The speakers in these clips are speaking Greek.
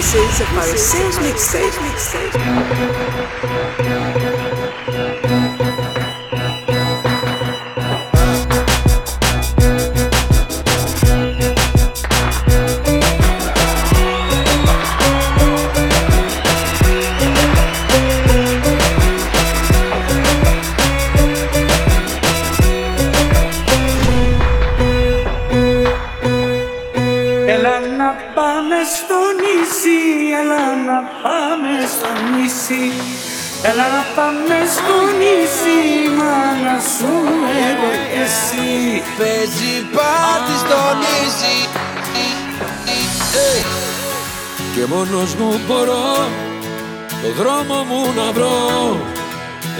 pieces of my sales mixtape. Μόνος μου μπορώ το δρόμο μου να βρω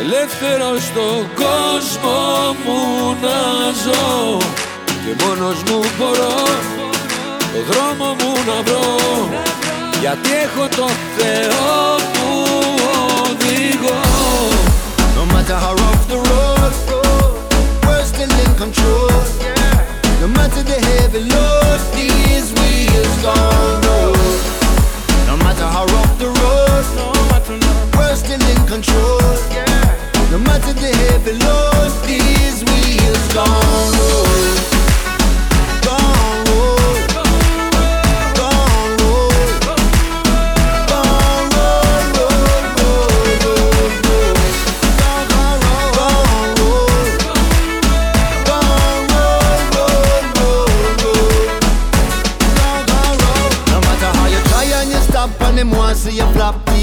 Ελεύθερο στον κόσμο μου να ζω Και μόνος μου μπορώ το δρόμο μου να βρω Γιατί έχω το Θεό που οδηγώ No matter how rough the road, we're still in control. No matter the heavy load, these wheels gone roll. No matter how rough the road, we're still in control. No matter the heavy load, these wheels gone roll. Gone roll.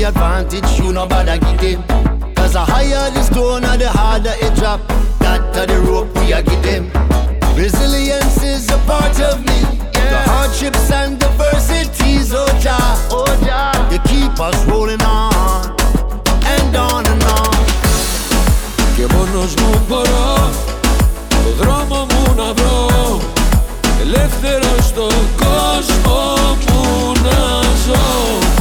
advantage you no bother get him Cause the higher the stone and the harder it drop That to the rope we a get them Resilience is a part of me The hardships and diversities, oh Jah, oh Jah You keep us rolling on And on and on Και μόνος μου μπορώ το δρόμο μου να βρω Ελεύθερο στον κόσμο μου να ζω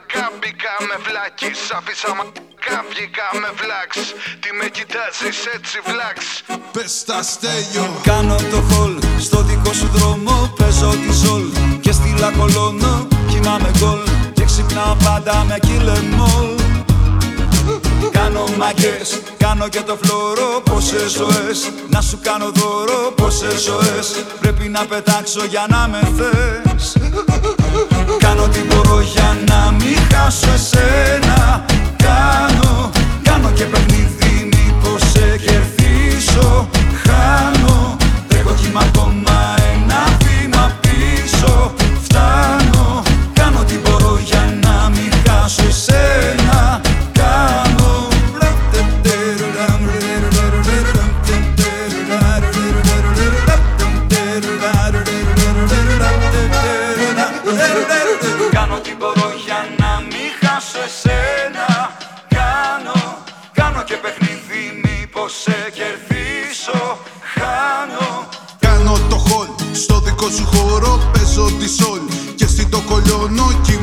ατσακατσακά Μπήκα με βλάκης, άφησα μακά Βγήκα με βλάξ, τι με κοιτάζεις έτσι βλάξ. Πες τα στέλιο. Κάνω το χολ στο δικό σου δρόμο Παίζω τη ζολ. Και στη λακολώνω Κοιμάμαι γκολ. Και ξυπνάω πάντα με κιλεμόλ Κάνω μαγκές Κάνω και το φλόρο πόσες ζωές. Να σου κάνω δώρο πόσες ζωές. Πρέπει να πετάξω για να με θες. Κάνω τι μπορώ για να μην χάσω εσένα. Κάνω, κάνω και παιχνίδι μήπως σε κερδίσω. Χάνω, τρέχω κύμα ακόμα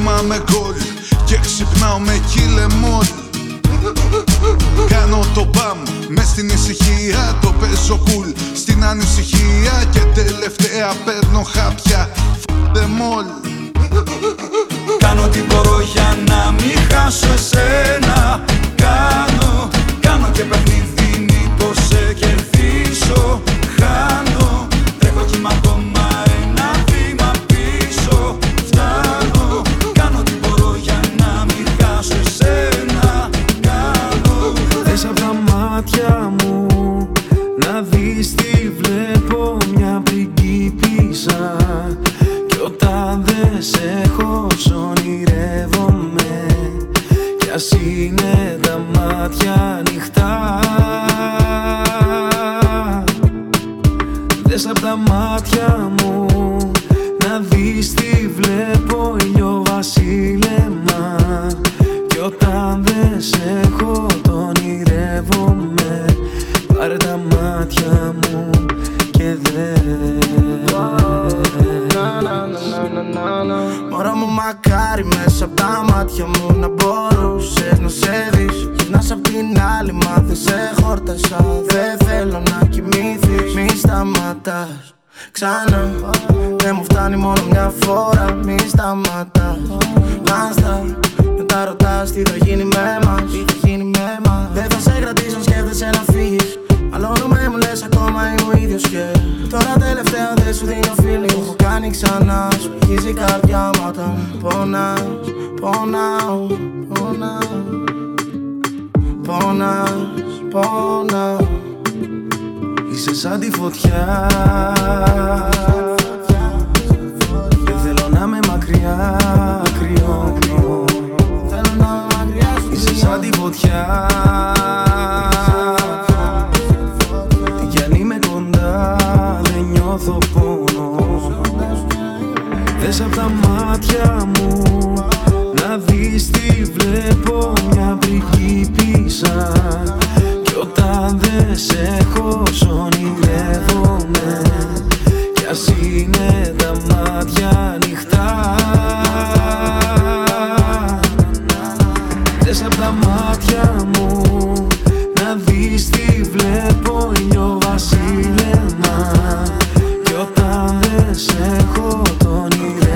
Κοιμάμαι γκολ και ξυπνάω με κιλεμόλ Κάνω το μπαμ μες στην ησυχία Το παίζω κουλ στην ανησυχία Και τελευταία παίρνω χάπια. Φ***δε μόλ Κάνω τι μπορώ για να μην χάσω εσένα. Κάνω, κάνω και παιχνίδι μήπως σε κερδίσω. Χάνω, μάτια ανοιχτά Δες απ' τα μάτια μου Να δεις τι βλέπω ηλιοβασίλεμα Κι όταν δεν σε έχω το ονειρεύομαι. Πάρε τα μάτια μου και δες. Μωρό μου μακάρι μέσα σε χόρτασα Δεν θέλω να κοιμηθείς. Μη σταματάς. Ξανά. Δεν μου φτάνει μόνο μια φορά. Μη σταματάς. Νάστα Μετά ρωτάς τι θα γίνει με μας. Τι θα γίνει με μας. Δεν θα σε κρατήσω αν σκέφτεσαι να φύγεις. Μαλώνουμε μου λες ακόμα είμαι ο ίδιος και Τώρα τελευταία δεν σου δίνω feeling. Έχω κάνει ξανά. Σου αρχίζει η καρδιά μου όταν πονάς. Πονάω, πονάω Πονάς, πονάω Είσαι σαν τη φωτιά. Δεν θέλω να με μακριά κρυώνω Θέλω να με μακριά σου Είσαι σαν τη φωτιά. Τι κι αν είμαι κοντά δεν νιώθω πόνο. Δες απ' τα μάτια μου Να δεις τι βλέπω μια πριγκίπισσα Κι όταν δεν σε έχω σ' ονειρεύομαι Κι ας είναι τα μάτια ανοιχτά. Δες απ' τα μάτια μου Να δεις τι βλέπω ηλιοβασίλεμα Κι όταν δεν σε έχω το ονειρεύομαι Πάρε τα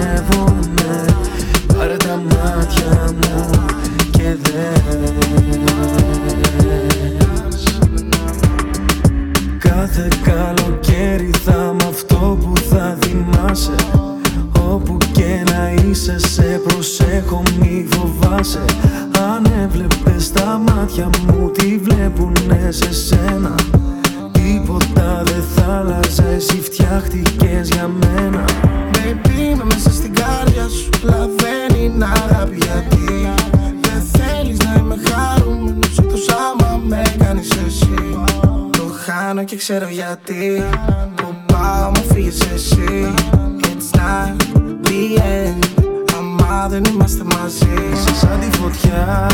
μάτια μου και δες. Κάθε καλοκαίρι θα μ' αυτό που θα θυμάσαι Όπου και να είσαι σε προσέχω μη φοβάσαι. Αν έβλεπες τα μάτια μου τι βλέπουνε σε σένα; Τίποτα δεν θα άλλαζε εσύ φτιάχτηκες για μένα. Baby με μέσα στην κάρδια σου Λαβαίνει είναι αγάπη γιατί Δεν θέλεις να είμαι χαρούμενος Εκτός άμα με κάνεις εσύ. Το χάνω και ξέρω γιατί Που πάω μου φύγες εσύ. It's not the end Άμα δεν είμαστε μαζί. Είσαι σαν τη φωτιά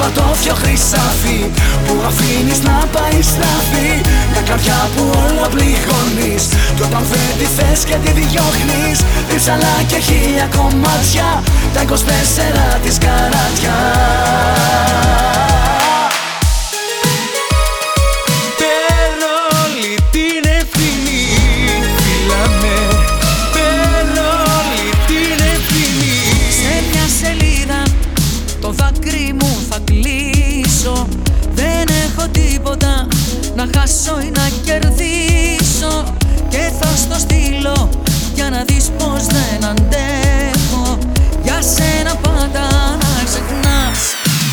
πατώφιο χρυσάφι Που αφήνεις να πάει στραφή. Μια καρδιά που όλο πληγώνεις. Κι όταν δεν τη θες και τη διώχνεις. Ρίψαλα και χίλια κομμάτια. Τα 24 της καράτια χάσω ή να κερδίσω Και θα στο στείλω για να δεις πως δεν αντέχω. Για σένα πάντα να ξεχνάς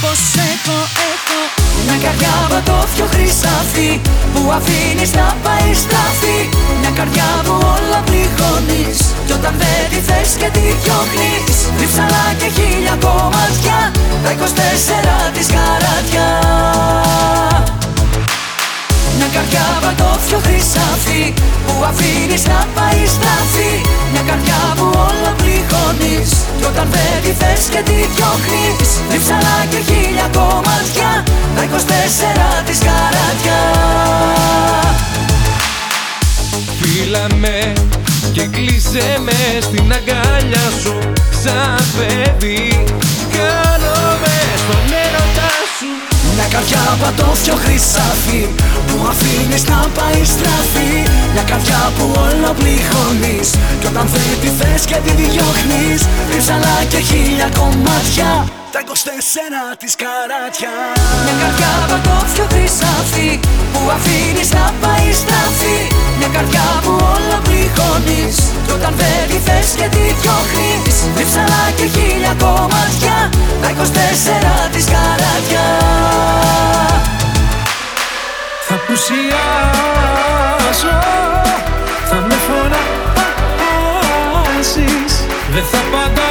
πως έχω, έχω. Μια καρδιά πατώφιο χρυσάφι Που αφήνεις να πάει στραφή. Μια καρδιά που όλα πληγώνεις Κι όταν δεν τη θες και τη διώχνεις. Ρίψαλα και χίλια κομμάτια Τα 24 της καράτια μια καρδιά πατώφιο χρυσάφι Που αφήνεις να πάει στραφή Μια καρδιά που όλα πληγώνεις Κι όταν δεν τη θες και τη διώχνεις. Ρίψαλα και χίλια κομμάτια Τα 24 της καράτια Φίλα με και κλείσε με στην αγκάλια σου σαν παιδί Μια καρδιά πατώφιο χρυσάφι Που αφήνεις να πάει στραφή. Μια καρδιά που όλο πληγώνεις Κι όταν δεν τη θες και τη διώχνεις Ρίψαλα και χίλια κομμάτια Τα 24 της καράτια. Μια καρδιά πατώφιο χρυσάφι Που αφήνεις να πάει στραφή Μια καρδιά που όλο πληγώνεις Κι όταν δεν τη θες και τη διώχνεις. Ρίψαλα και χίλια κομμάτια Τα 24 της καράτια. Θα πουσιάζω Θα με φωνάζεις Δεν θα απαντάω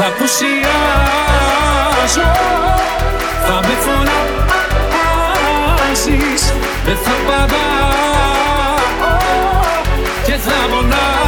Θα πουσιάζω, θα με φωνάζεις Δεν θα παντάω. Και θα μονάζω.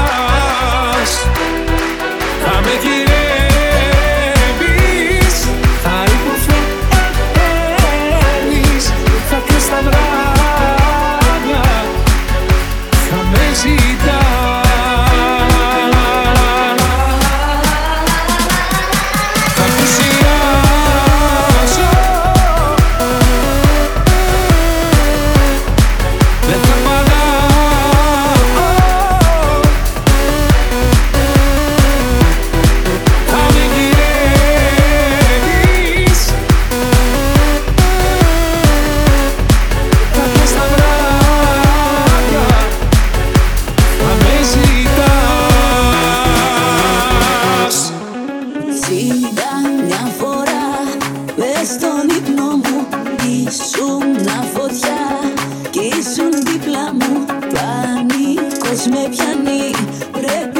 πανικός με πιάνει Πρέπει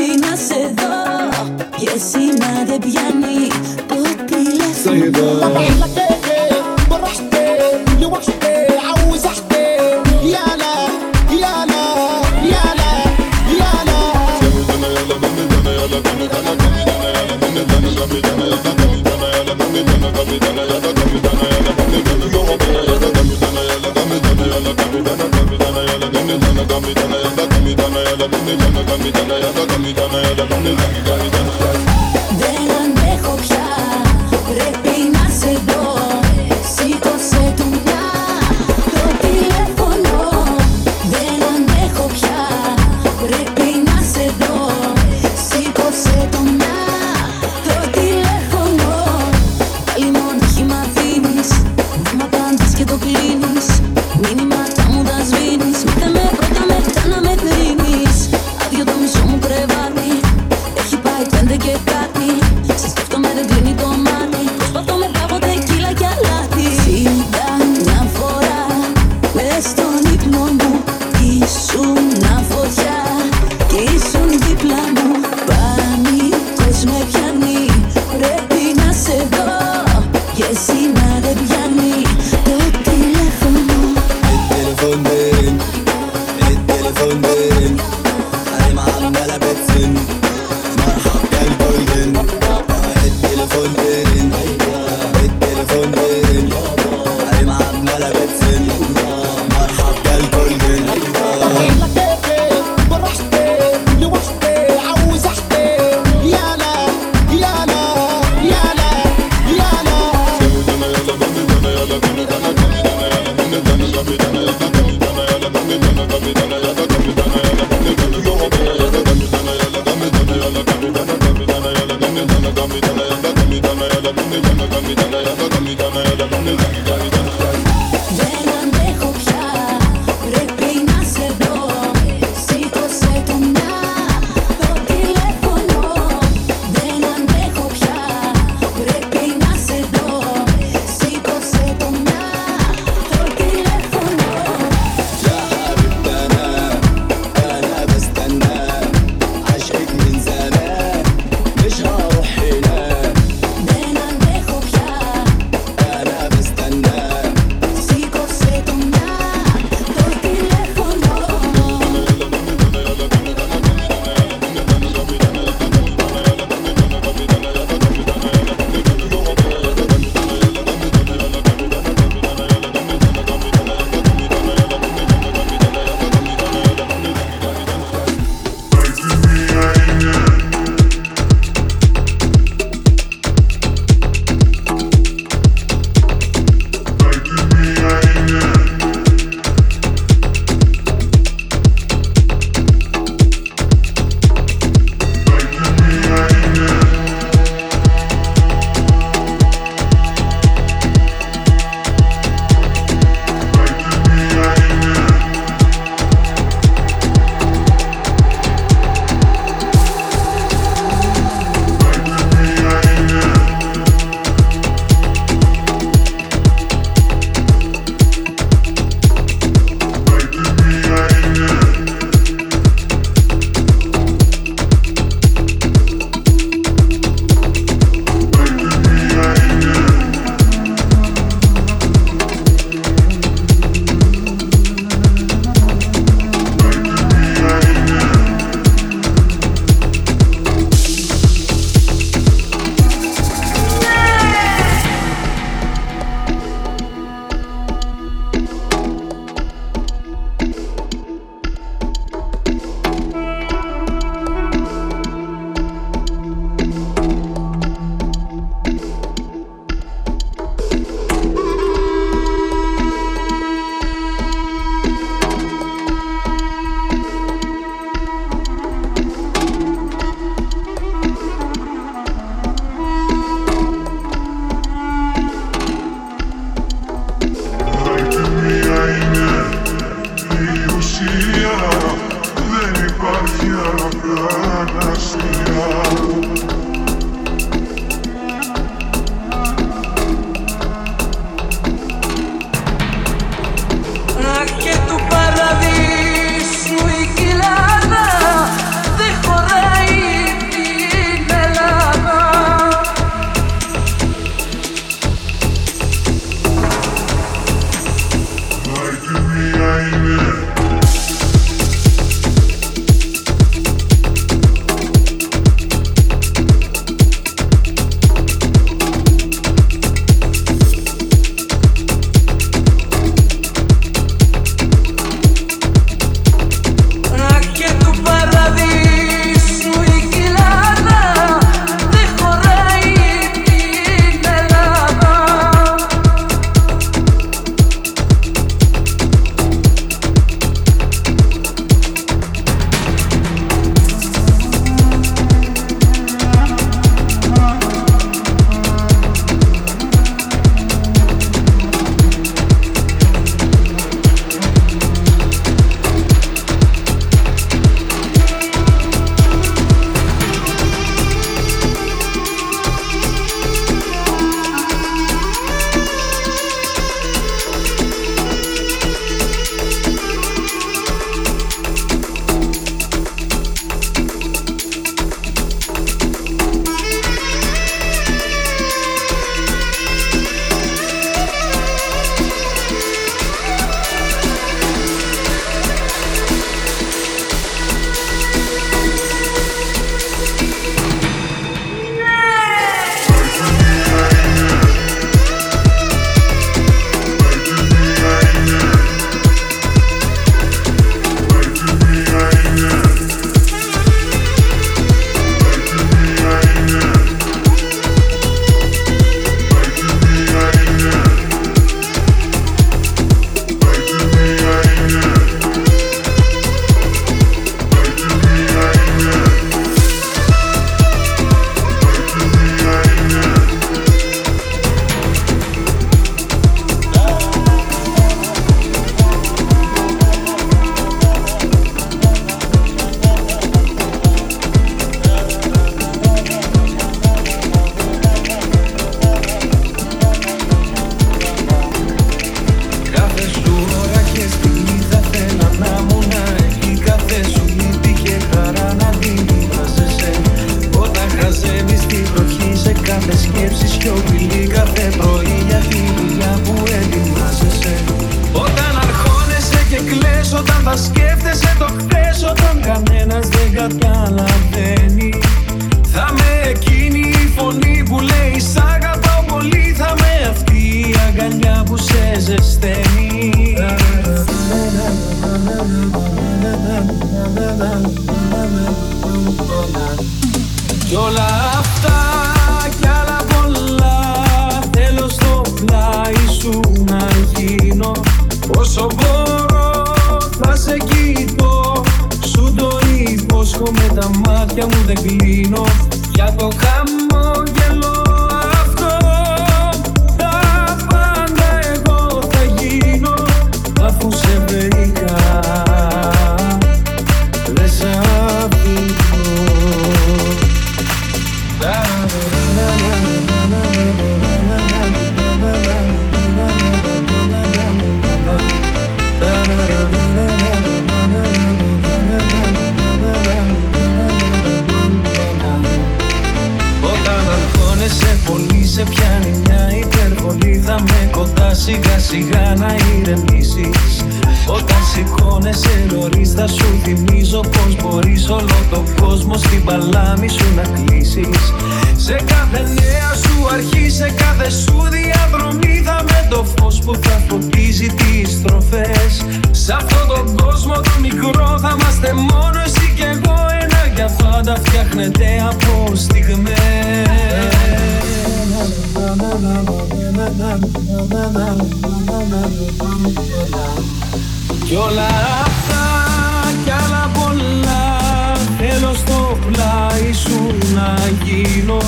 γίνω.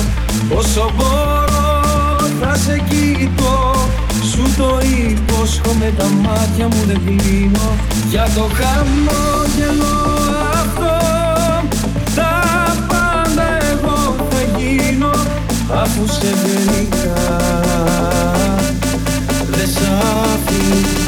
Όσο μπορώ θα σε κοιτώ. Σου το υπόσχομαι τα μάτια μου δεν κλείνω. Για το χαμόγελο αυτό Τα πάντα εγώ θα γίνω. Αφού σε γενικά Δεν σ'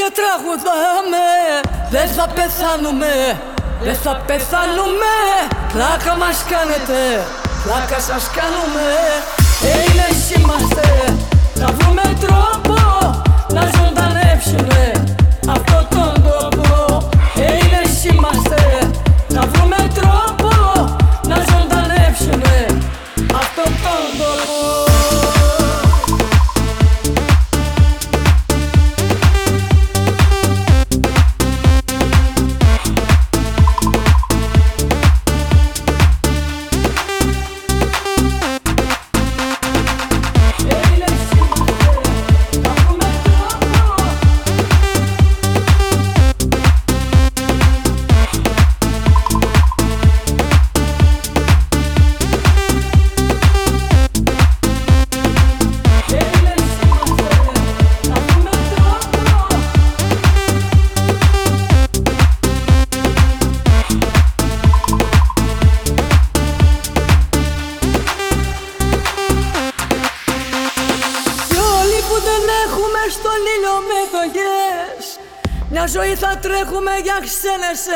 και τραγουδάμε. Δεν θα πεθάνουμε, δεν θα πεθάνουμε. Πλάκα μας κάνετε, πλάκα σας κάνουμε. Έιλες είμαστε, να βρούμε τρόπο Να ζωντανέψουμε αυτό τον τόπο. Έιλες είμαστε, να βρούμε ξένες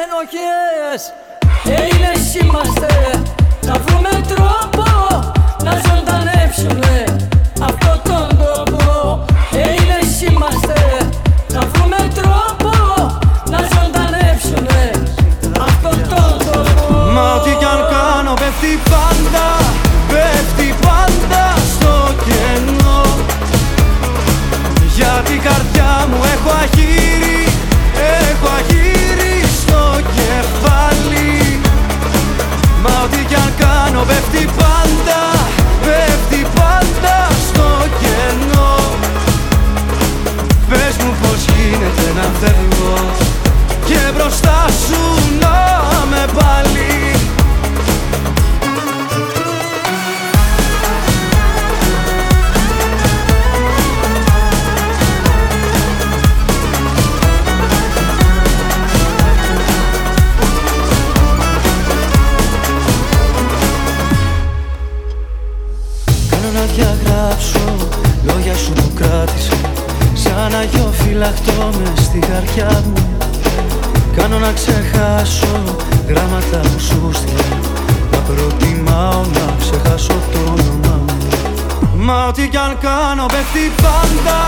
αγιό φυλαχτό μες στη καρδιά μου. Κάνω να ξεχάσω γράμματα που σου στείλα. Μα προτιμάω να ξεχάσω το όνομά μου. Μα ό,τι κι αν κάνω πέφτει πάντα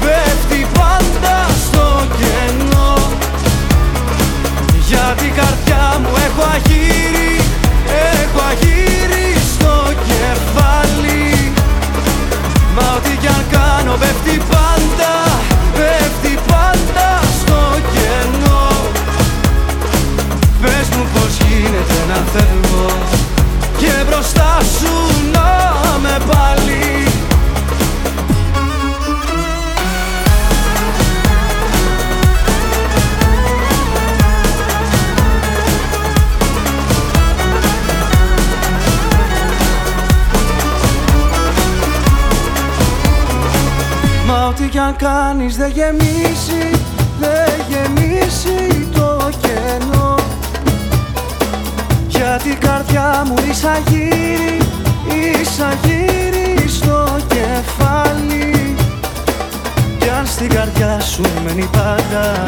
Πέφτει πάντα στο κενό. Για την καρδιά μου έχω αγύρι Έχω αγύρι στο κεφάλι. Μα ό,τι κι αν κάνω πέφτει πάντα Πέφτει πάντα στο κενό. Πες μου πως γίνεται να φεύγω Και μπροστά σου να με πάλι κι αν κάνεις δεν γεμίσει Δεν γεμίσει το κενό. Για την καρδιά μου ίσα γύρι Ίσα γύρι στο κεφάλι. Κι αν στην καρδιά σου μένει πάντα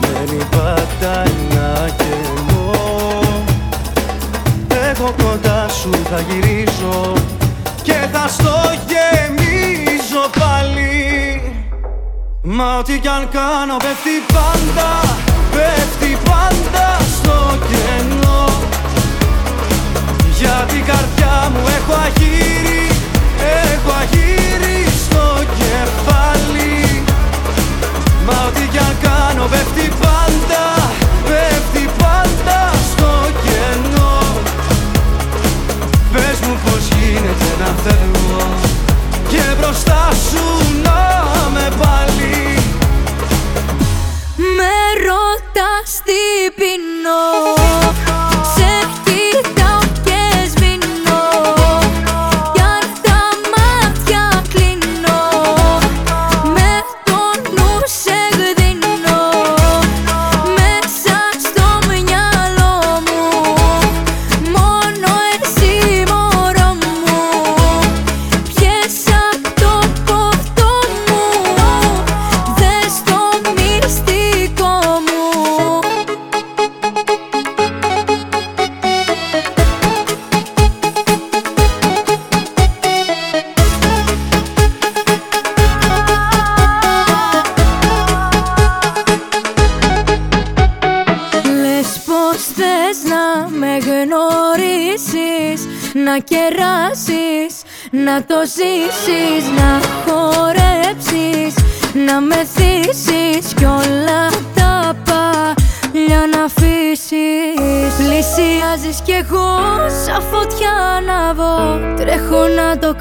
Μένει πάντα ένα κενό. Εγώ κοντά σου θα γυρίζω Και θα στο πάλι. Μα ό,τι κι αν κάνω πέφτει πάντα Πέφτει πάντα στο κενό. Για την καρδιά μου έχω αγύρι Έχω αγύρι στο κεφάλι. Μα ό,τι κι αν κάνω πέφτει πάντα Πέφτει πάντα στο κενό. Πες μου πως γίνεται να φεύγω και μπροστά σου να με πάλι. Με ρωτάς τι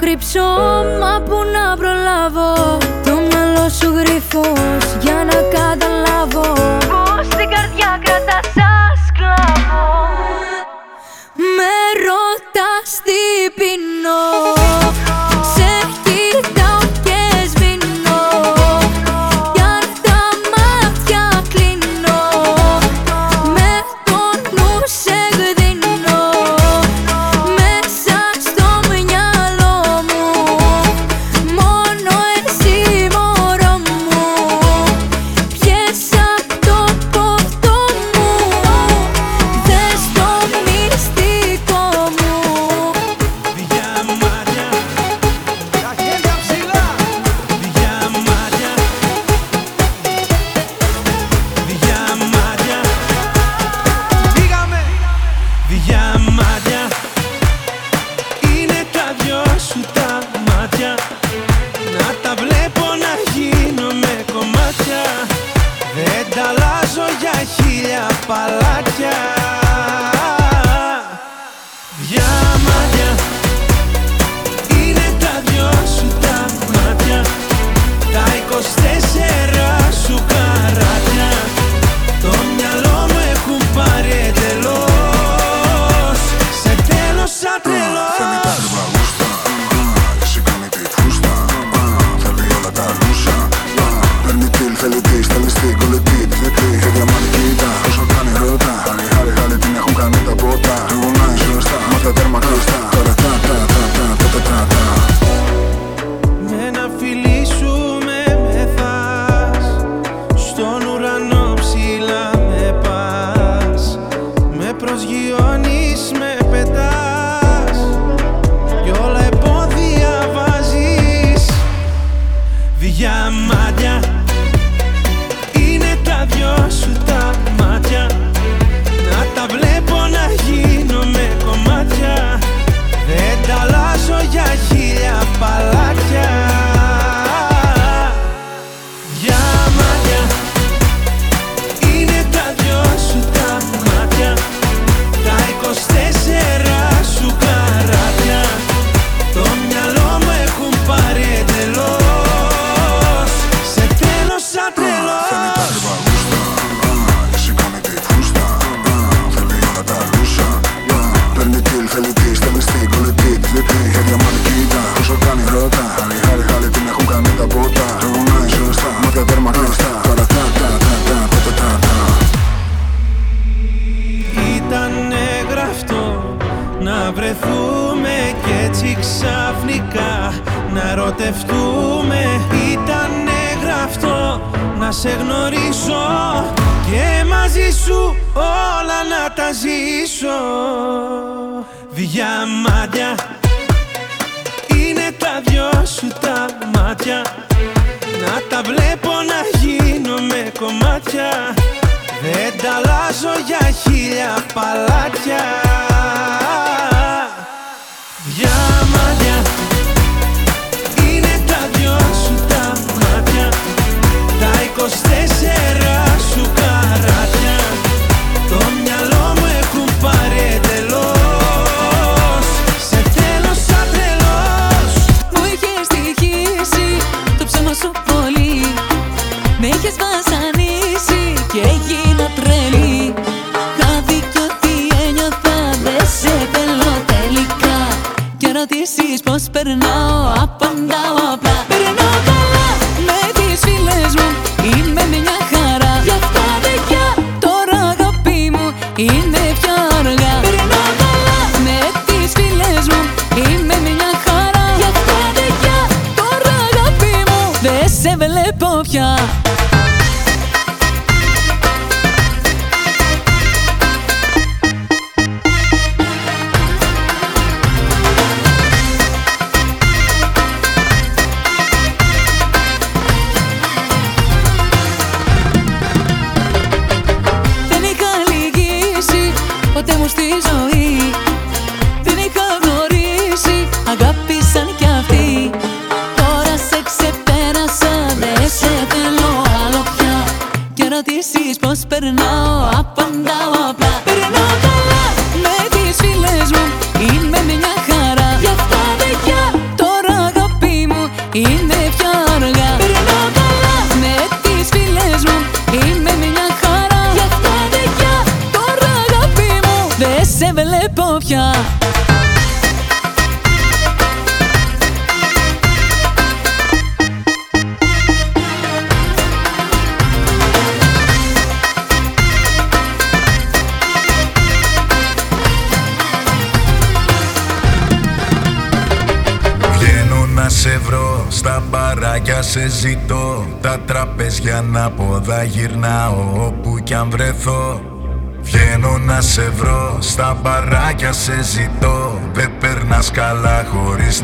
κρύψω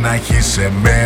να έχεις εμένα στο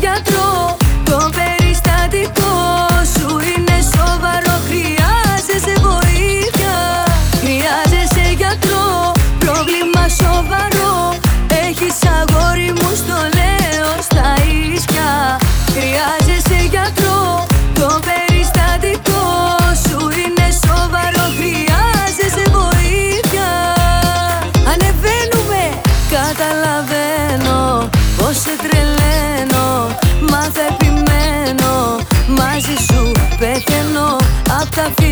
Yeah. Bota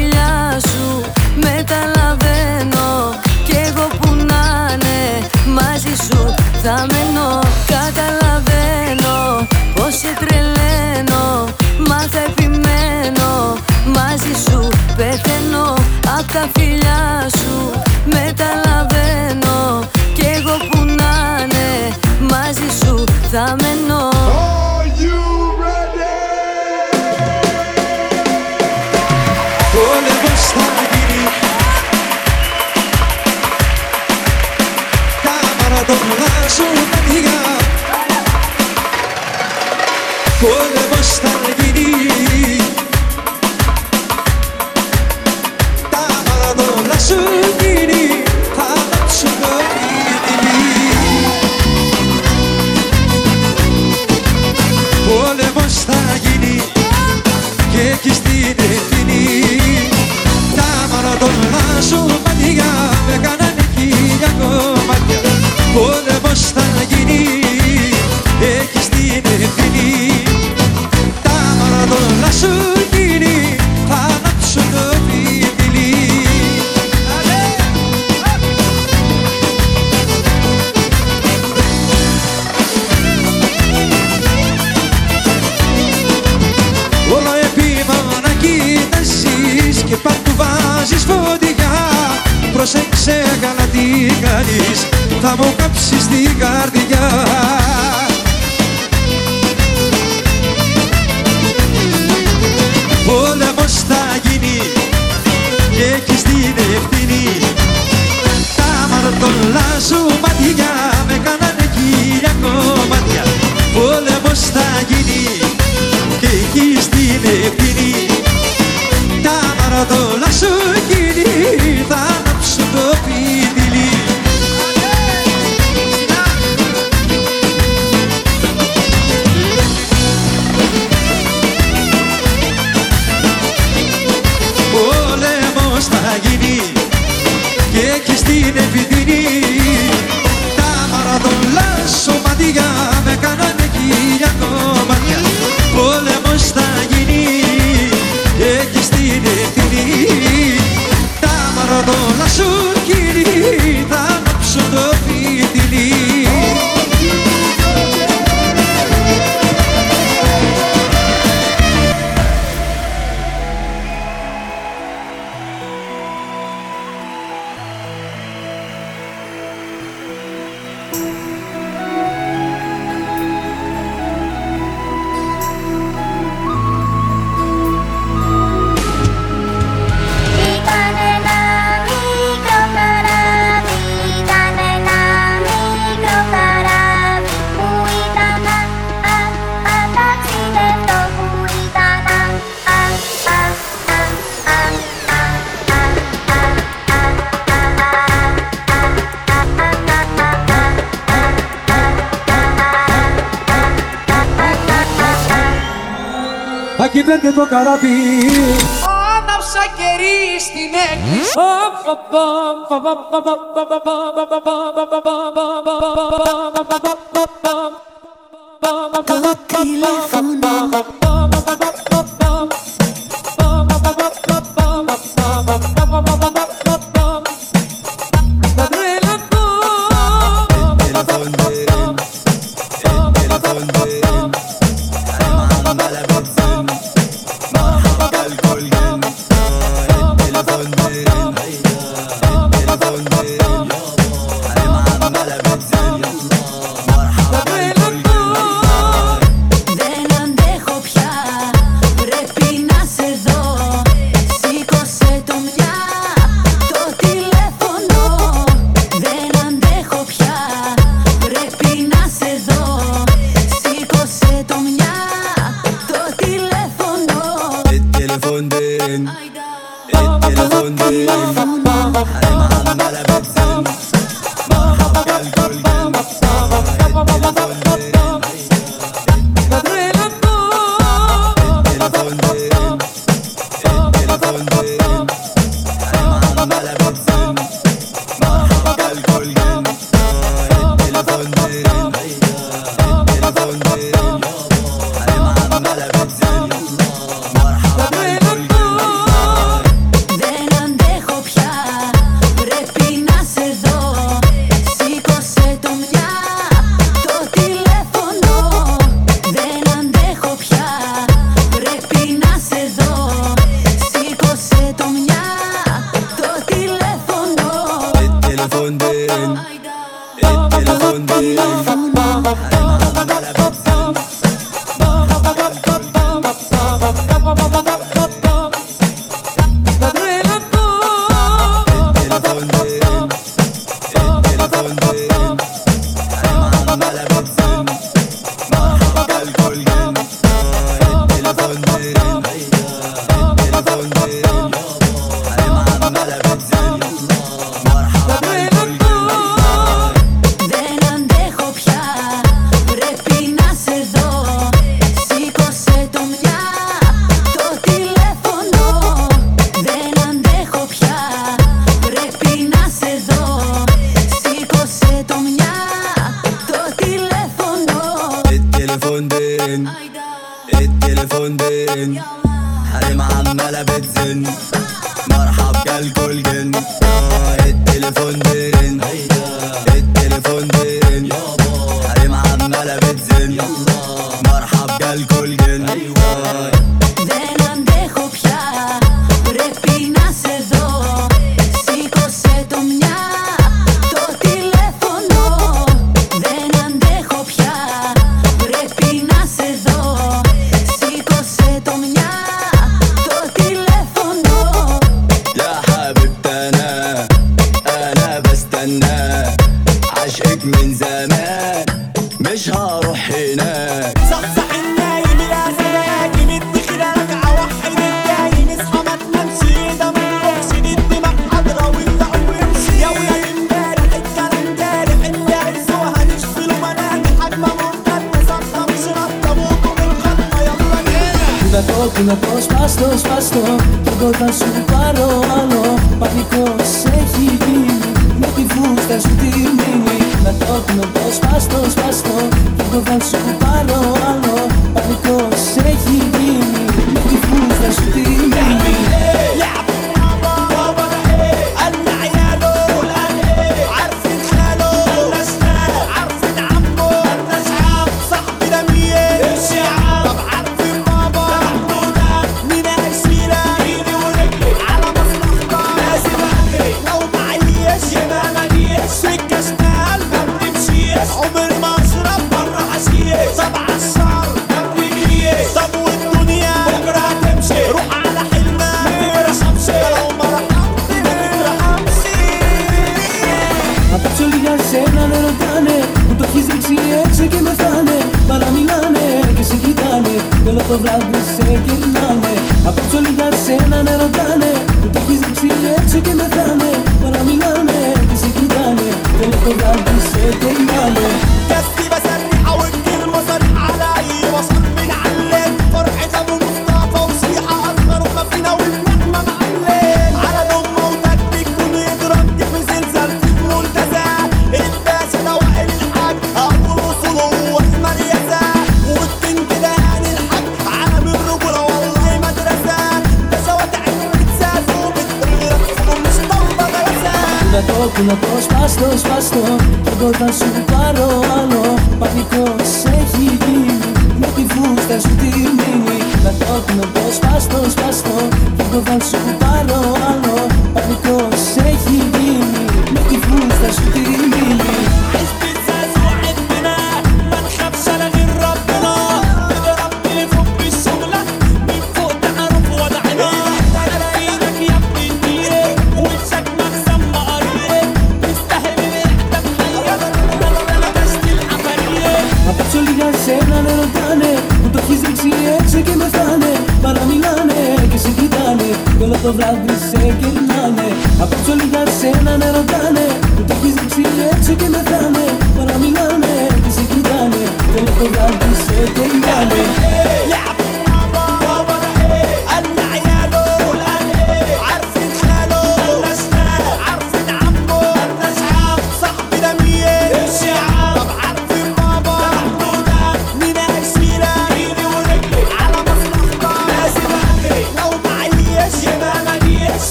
Να το που να το σπάστο σπάστο Κι εγώ θα σου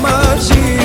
Mas. mar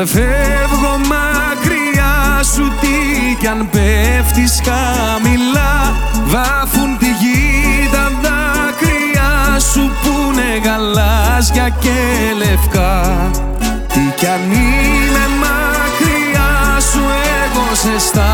αν φεύγω μακριά σου Τι κι αν πέφτεις χαμηλά Βάφουν τη γη τα δάκρυα σου Που είναι γαλάζια και λευκά. Τι κι αν είμαι μακριά σου Εγώ σε αισθάνομαι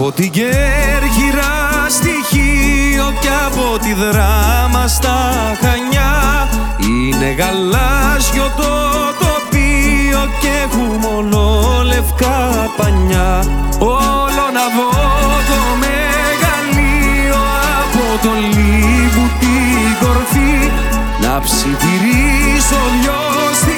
Από την Κέρκυρα στη Χίο και από τη Δράμα στα Χανιά. Είναι γαλάζιο το τοπίο και έχουμε ολόλευκα πανιά. Όλο να δω το μεγαλείο από το Λίμπου την κορφή. Να ψιθυρίσω δυο στιχά και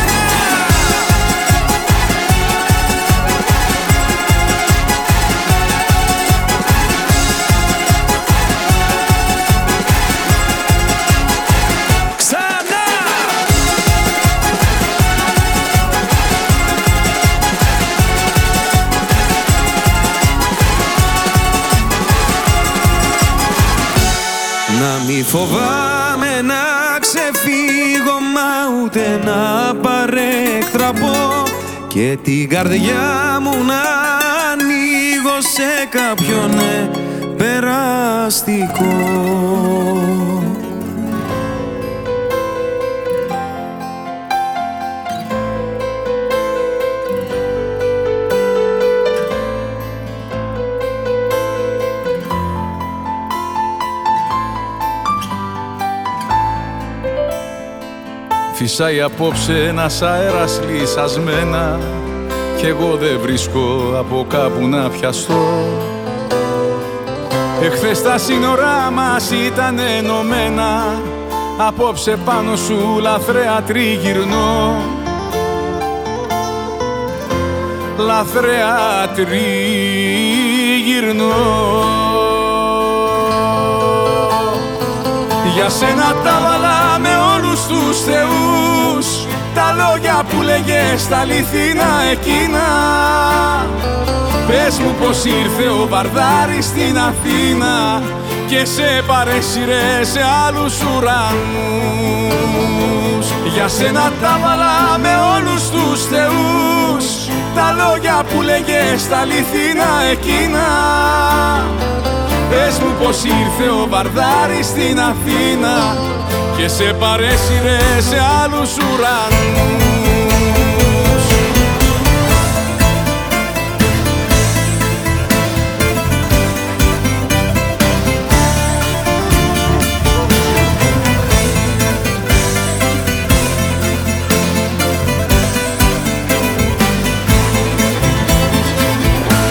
και την καρδιά μου να ανοίγω σε κάποιον ε, περαστικό. Φυσάει απόψε ένας αέρας λυσασμένα Κι εγώ δεν βρίσκω από κάπου να πιαστώ. Εχθές τα σύνορά μας ήταν ενωμένα Απόψε πάνω σου λαθρέα τριγυρνώ. Λαθρέα τριγυρνώ. Για σένα τα βάλα με όλους τους θεούς. Τα λόγια που λέγες τα αληθινά εκείνα. Πες μου πως ήρθε ο Βαρδάρης στην Αθήνα Και σε παρέσυρε σε άλλους ουρανούς. Για σένα τα βάλα με όλους τους θεούς. Τα λόγια που λέγες τα αληθινά εκείνα. Πες μου πως ήρθε ο Βαρδάρης στην Αθήνα και σε παρέσυρε σε άλλους ουρανούς.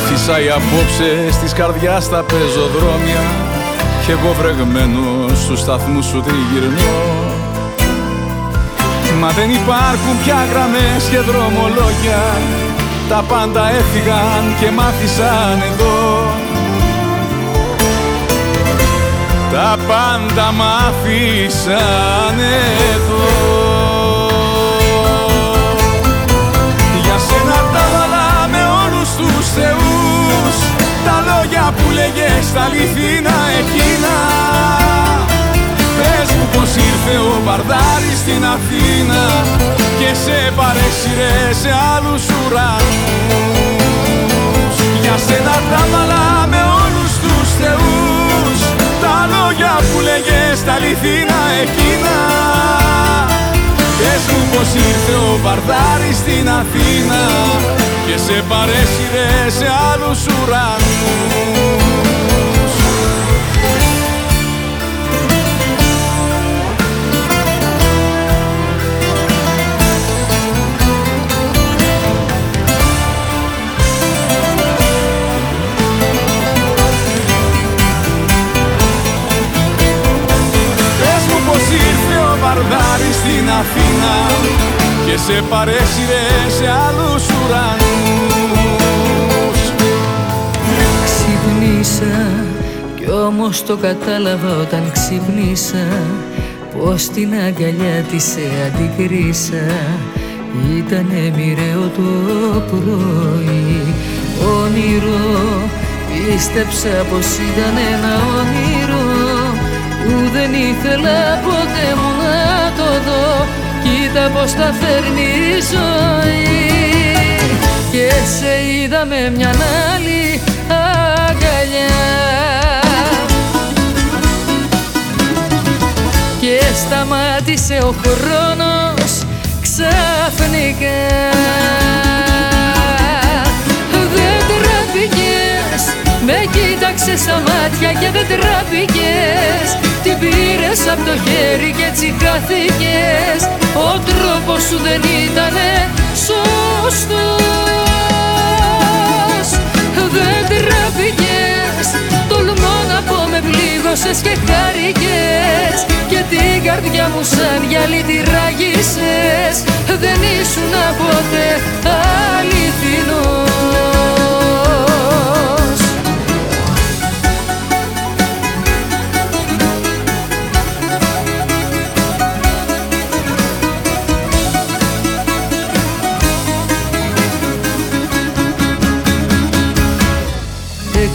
Φυσάει απόψε στις καρδιάς τα πεζοδρόμια κι εγώ βρεγμένος στους σταθμούς σου τριγυρνώ Μα δεν υπάρχουν πια γραμμές και δρομολόγια. Τα πάντα έφυγαν και μάθησαν εδώ. Τα πάντα μ' άφησαν εδώ λόγια που λέγες τα αληθινά εκείνα. Πες μου πως ήρθε ο Μπαρδάρης στην Αθήνα Και σε παρέσυρε σε άλλους ουρανούς. Για σένα τα βάλα με όλους τους θεούς. Τα λόγια που λέγες τα αληθινά εκείνα Πες μου πως ήρθε ο Βαρδάρης στην Αθήνα Και σε παρέσυρε σε άλλους ουρανούς ήρθε ο Βαρδάρης στην Αθήνα Και σε παρέσυρε σε άλλους ουρανούς. Ξυπνήσα κι όμως το κατάλαβα όταν ξυπνήσα Πως την αγκαλιά της σε αντικρίσα. Ήτανε μοιραίο το πρωί. Όνειρο Πίστεψα πως ήταν ένα όνειρο Που δεν ήθελα ποτέ μου να το δω Κοίτα πως τα φέρνει η ζωή. Και σε είδα με μια άλλη αγκαλιά. Και σταμάτησε ο χρόνος ξαφνικά. Δεν τραπήκες, με κοίταξες στα μάτια και δεν τραπήκες Την πήρες από το χέρι και έτσι χάθηκες. Ο τρόπος σου δεν ήτανε σωστός. Δεν τραπήκες, τολμώ να πω με πλήγωσες και χάρηκες. Και την καρδιά μου σαν γυαλί τη ράγισες Δεν ήσουν ποτέ αληθινός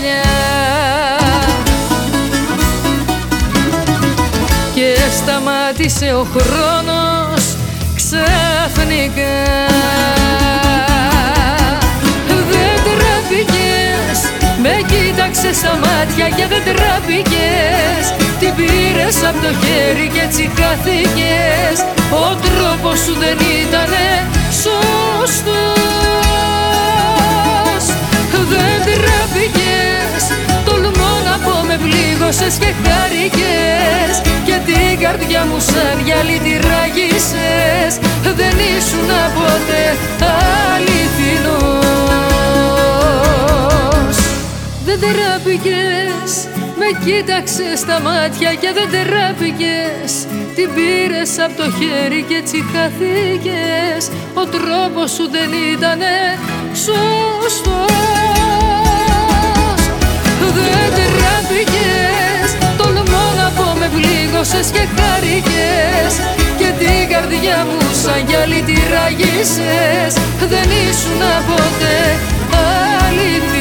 αγκαλιά Και σταμάτησε ο χρόνος ξαφνικά. Δεν τραπήκες, με κοίταξες στα μάτια και δεν τραπήκες Την πήρες από το χέρι και έτσι χάθηκες. Ο τρόπος σου δεν ήτανε σωστός. Δεν τραπήκες, τολμώ να πω με πλήγωσες και χάρηκες Και την καρδιά μου σαν γυαλί τη ράγισες Δεν ήσουν ποτέ αληθινός. Δεν τραπήκες, με κοίταξες στα μάτια και δεν τραπήκες Την πήρες από το χέρι και έτσι χαθήκες. Ο τρόπος σου δεν ήτανε σωστός. Δεν χάθηκες Τολμώ να πω με πλήγωσες και χάρηκες. Και την καρδιά μου σαν γυαλί τη ράγισες Δεν ήσουν ποτέ αλήθεια